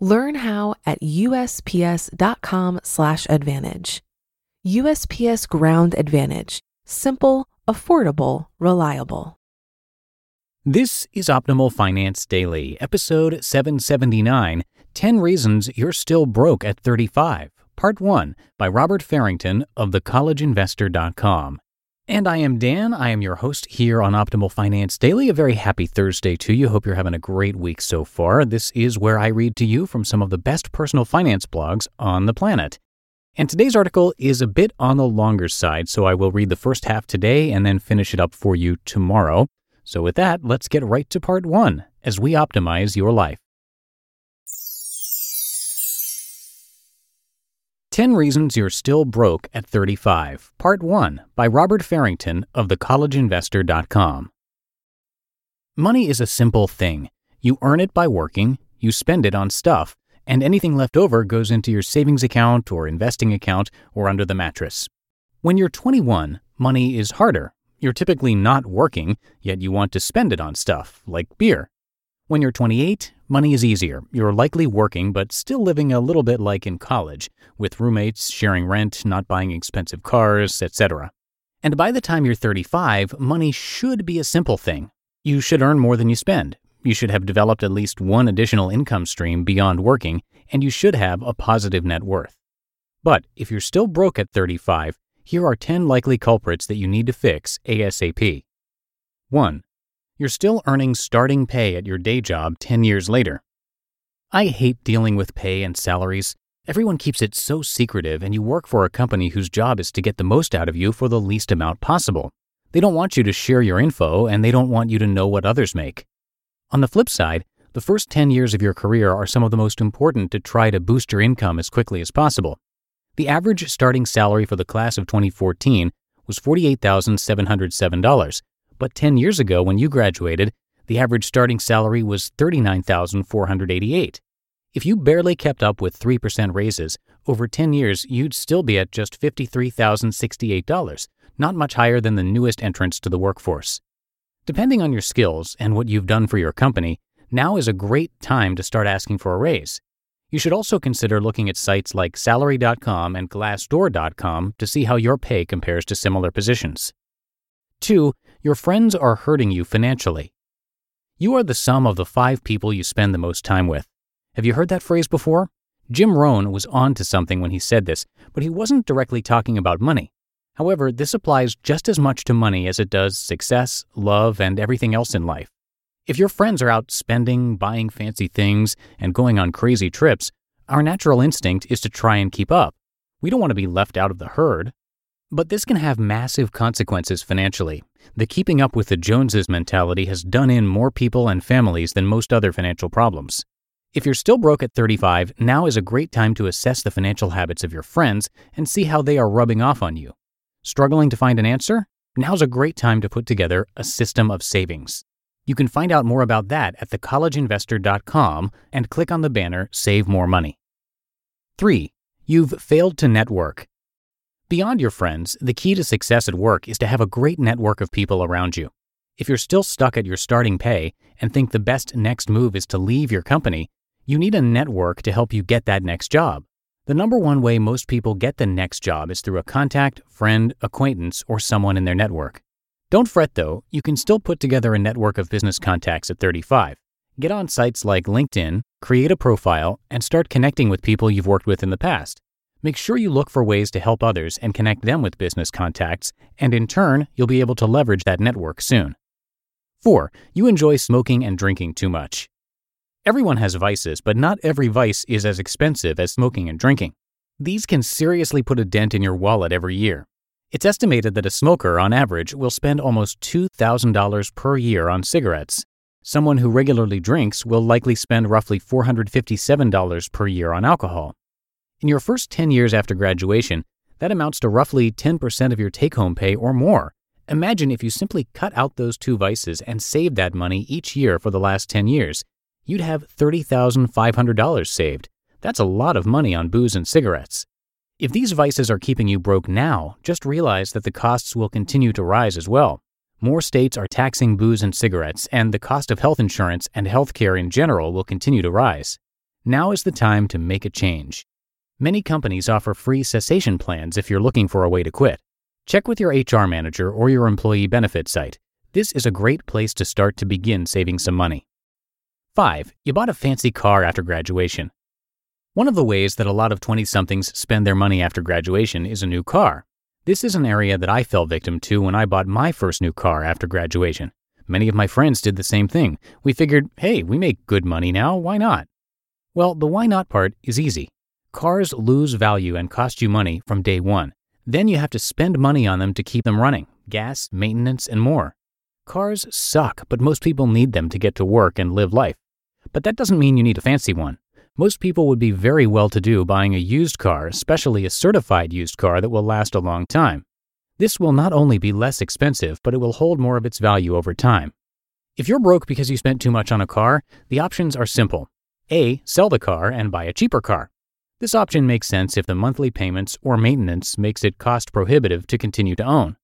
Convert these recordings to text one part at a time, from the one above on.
Learn how at usps.com/advantage. USPS Ground Advantage: simple, affordable, reliable. This is Optimal Finance Daily, episode 779 10 Reasons You're Still Broke at 35, Part 1 by Robert Farrington of thecollegeinvestor.com. And I am Dan. I am your host here on Optimal Finance Daily. A very happy Thursday to you. Hope you're having a great week so far. This is where I read to you from some of the best personal finance blogs on the planet. And today's article is a bit on the longer side, so I will read the first half today and then finish it up for you tomorrow. So, with that, let's get right to part one as we optimize your life. 10 Reasons You're Still Broke at 35, Part 1 by Robert Farrington of thecollegeinvestor.com. Money is a simple thing. You earn it by working, you spend it on stuff, and anything left over goes into your savings account or investing account or under the mattress. When you're 21, money is harder. You're typically not working, yet you want to spend it on stuff, like beer. When you're 28, money is easier. You're likely working, but still living a little bit like in college, with roommates, sharing rent, not buying expensive cars, etc. And by the time you're 35, money should be a simple thing. You should earn more than you spend. You should have developed at least one additional income stream beyond working, and you should have a positive net worth. But if you're still broke at 35, here are 10 likely culprits that you need to fix ASAP. 1 you're still earning starting pay at your day job 10 years later. I hate dealing with pay and salaries. Everyone keeps it so secretive, and you work for a company whose job is to get the most out of you for the least amount possible. They don't want you to share your info, and they don't want you to know what others make. On the flip side, the first 10 years of your career are some of the most important to try to boost your income as quickly as possible. The average starting salary for the class of 2014 was $48,707, but 10 years ago, when you graduated, the average starting salary was 39,488. If you barely kept up with 3% raises, over 10 years you'd still be at just $53,068, not much higher than the newest entrants to the workforce. Depending on your skills and what you've done for your company, now is a great time to start asking for a raise. You should also consider looking at sites like salary.com and glassdoor.com to see how your pay compares to similar positions. 2 your friends are hurting you financially. You are the sum of the five people you spend the most time with. Have you heard that phrase before? Jim Rohn was on to something when he said this, but he wasn't directly talking about money. However, this applies just as much to money as it does success, love, and everything else in life. If your friends are out spending, buying fancy things, and going on crazy trips, our natural instinct is to try and keep up. We don't want to be left out of the herd. But this can have massive consequences financially. The keeping up with the Joneses mentality has done in more people and families than most other financial problems. If you're still broke at 35, now is a great time to assess the financial habits of your friends and see how they are rubbing off on you. Struggling to find an answer? Now's a great time to put together a system of savings. You can find out more about that at thecollegeinvestor.com and click on the banner Save More Money. 3. You've failed to network. Beyond your friends, the key to success at work is to have a great network of people around you. If you're still stuck at your starting pay and think the best next move is to leave your company, you need a network to help you get that next job. The number one way most people get the next job is through a contact, friend, acquaintance, or someone in their network. Don't fret though, you can still put together a network of business contacts at 35. Get on sites like LinkedIn, create a profile, and start connecting with people you've worked with in the past. Make sure you look for ways to help others and connect them with business contacts, and in turn, you'll be able to leverage that network soon. 4. You enjoy smoking and drinking too much. Everyone has vices, but not every vice is as expensive as smoking and drinking. These can seriously put a dent in your wallet every year. It's estimated that a smoker, on average, will spend almost $2,000 per year on cigarettes. Someone who regularly drinks will likely spend roughly $457 per year on alcohol. In your first 10 years after graduation, that amounts to roughly 10% of your take home pay or more. Imagine if you simply cut out those two vices and saved that money each year for the last 10 years. You'd have $30,500 saved. That's a lot of money on booze and cigarettes. If these vices are keeping you broke now, just realize that the costs will continue to rise as well. More states are taxing booze and cigarettes, and the cost of health insurance and health care in general will continue to rise. Now is the time to make a change. Many companies offer free cessation plans if you're looking for a way to quit. Check with your HR manager or your employee benefit site. This is a great place to start to begin saving some money. 5. You bought a fancy car after graduation. One of the ways that a lot of 20 somethings spend their money after graduation is a new car. This is an area that I fell victim to when I bought my first new car after graduation. Many of my friends did the same thing. We figured, hey, we make good money now, why not? Well, the why not part is easy. Cars lose value and cost you money from day one. Then you have to spend money on them to keep them running gas, maintenance, and more. Cars suck, but most people need them to get to work and live life. But that doesn't mean you need a fancy one. Most people would be very well to do buying a used car, especially a certified used car that will last a long time. This will not only be less expensive, but it will hold more of its value over time. If you're broke because you spent too much on a car, the options are simple. A. Sell the car and buy a cheaper car. This option makes sense if the monthly payments or maintenance makes it cost prohibitive to continue to own.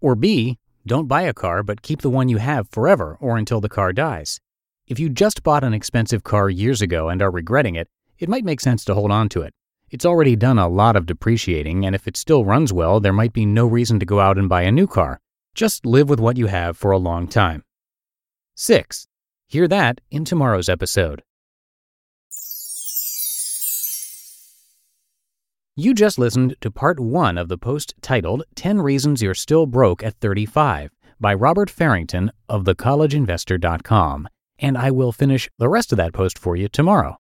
Or B. Don't buy a car but keep the one you have forever or until the car dies. If you just bought an expensive car years ago and are regretting it, it might make sense to hold on to it. It's already done a lot of depreciating, and if it still runs well, there might be no reason to go out and buy a new car. Just live with what you have for a long time. 6. Hear that in tomorrow's episode. You just listened to part 1 of the post titled 10 Reasons You're Still Broke at 35 by Robert Farrington of thecollegeinvestor.com and I will finish the rest of that post for you tomorrow.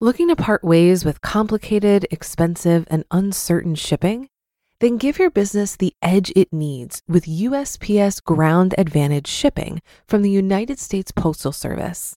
Looking to part ways with complicated, expensive, and uncertain shipping? Then give your business the edge it needs with USPS Ground Advantage shipping from the United States Postal Service.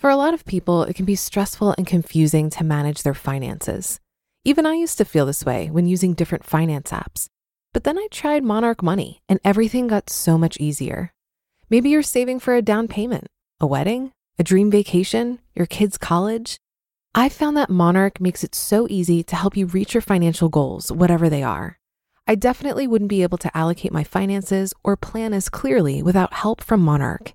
For a lot of people, it can be stressful and confusing to manage their finances. Even I used to feel this way when using different finance apps. But then I tried Monarch Money and everything got so much easier. Maybe you're saving for a down payment, a wedding, a dream vacation, your kids' college. I found that Monarch makes it so easy to help you reach your financial goals, whatever they are. I definitely wouldn't be able to allocate my finances or plan as clearly without help from Monarch.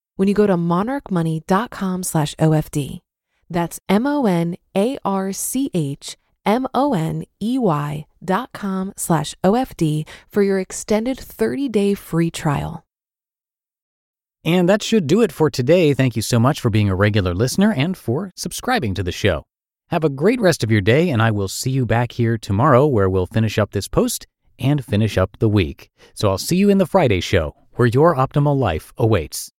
when you go to monarchmoney.com/ofd. That's M O N A R C H M O N E Y dot com slash OFD for your extended 30 day free trial. And that should do it for today. Thank you so much for being a regular listener and for subscribing to the show. Have a great rest of your day, and I will see you back here tomorrow where we'll finish up this post and finish up the week. So I'll see you in the Friday show where your optimal life awaits.